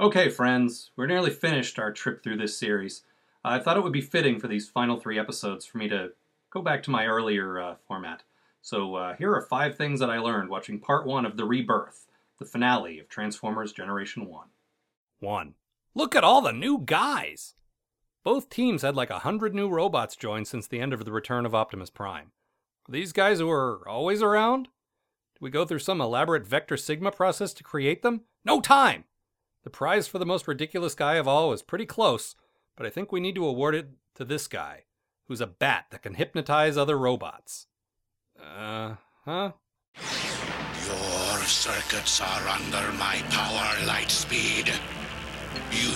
Okay, friends, we're nearly finished our trip through this series. I thought it would be fitting for these final three episodes for me to go back to my earlier uh, format. So uh, here are five things that I learned watching part one of The Rebirth, the finale of Transformers Generation 1. 1. Look at all the new guys! Both teams had like a hundred new robots join since the end of the return of Optimus Prime. Are these guys were always around? Did we go through some elaborate Vector Sigma process to create them? No time! The prize for the most ridiculous guy of all was pretty close, but I think we need to award it to this guy, who's a bat that can hypnotize other robots. Uh, huh? Your circuits are under my power light speed. You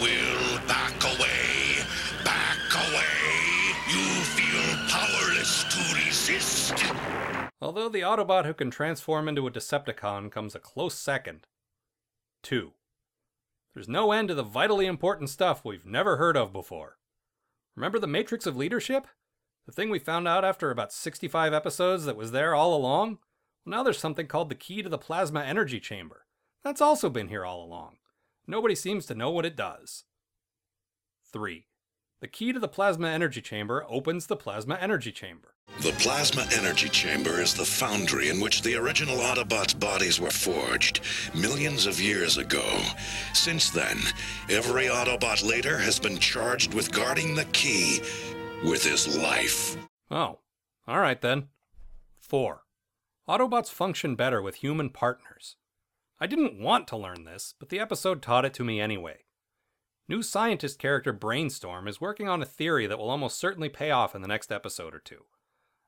will back away, back away. You feel powerless to resist. Although the Autobot who can transform into a Decepticon comes a close second. 2. There's no end to the vitally important stuff we've never heard of before. Remember the Matrix of Leadership? The thing we found out after about 65 episodes that was there all along? Well, now there's something called the Key to the Plasma Energy Chamber. That's also been here all along. Nobody seems to know what it does. 3. The key to the plasma energy chamber opens the plasma energy chamber. The plasma energy chamber is the foundry in which the original Autobots' bodies were forged millions of years ago. Since then, every Autobot later has been charged with guarding the key with his life. Oh, alright then. 4. Autobots function better with human partners. I didn't want to learn this, but the episode taught it to me anyway. New scientist character Brainstorm is working on a theory that will almost certainly pay off in the next episode or two.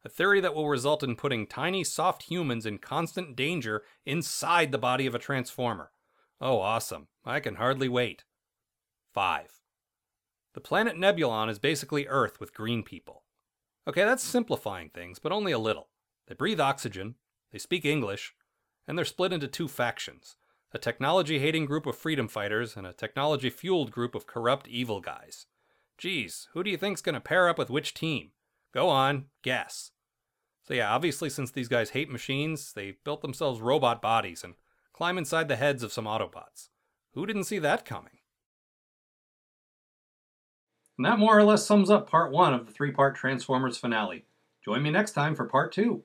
A theory that will result in putting tiny, soft humans in constant danger inside the body of a Transformer. Oh, awesome. I can hardly wait. 5. The planet Nebulon is basically Earth with green people. Okay, that's simplifying things, but only a little. They breathe oxygen, they speak English, and they're split into two factions a technology hating group of freedom fighters and a technology fueled group of corrupt evil guys. Geez, who do you think's gonna pair up with which team? Go on, guess. So, yeah, obviously, since these guys hate machines, they built themselves robot bodies and climb inside the heads of some Autobots. Who didn't see that coming? And that more or less sums up part one of the three part Transformers finale. Join me next time for part two.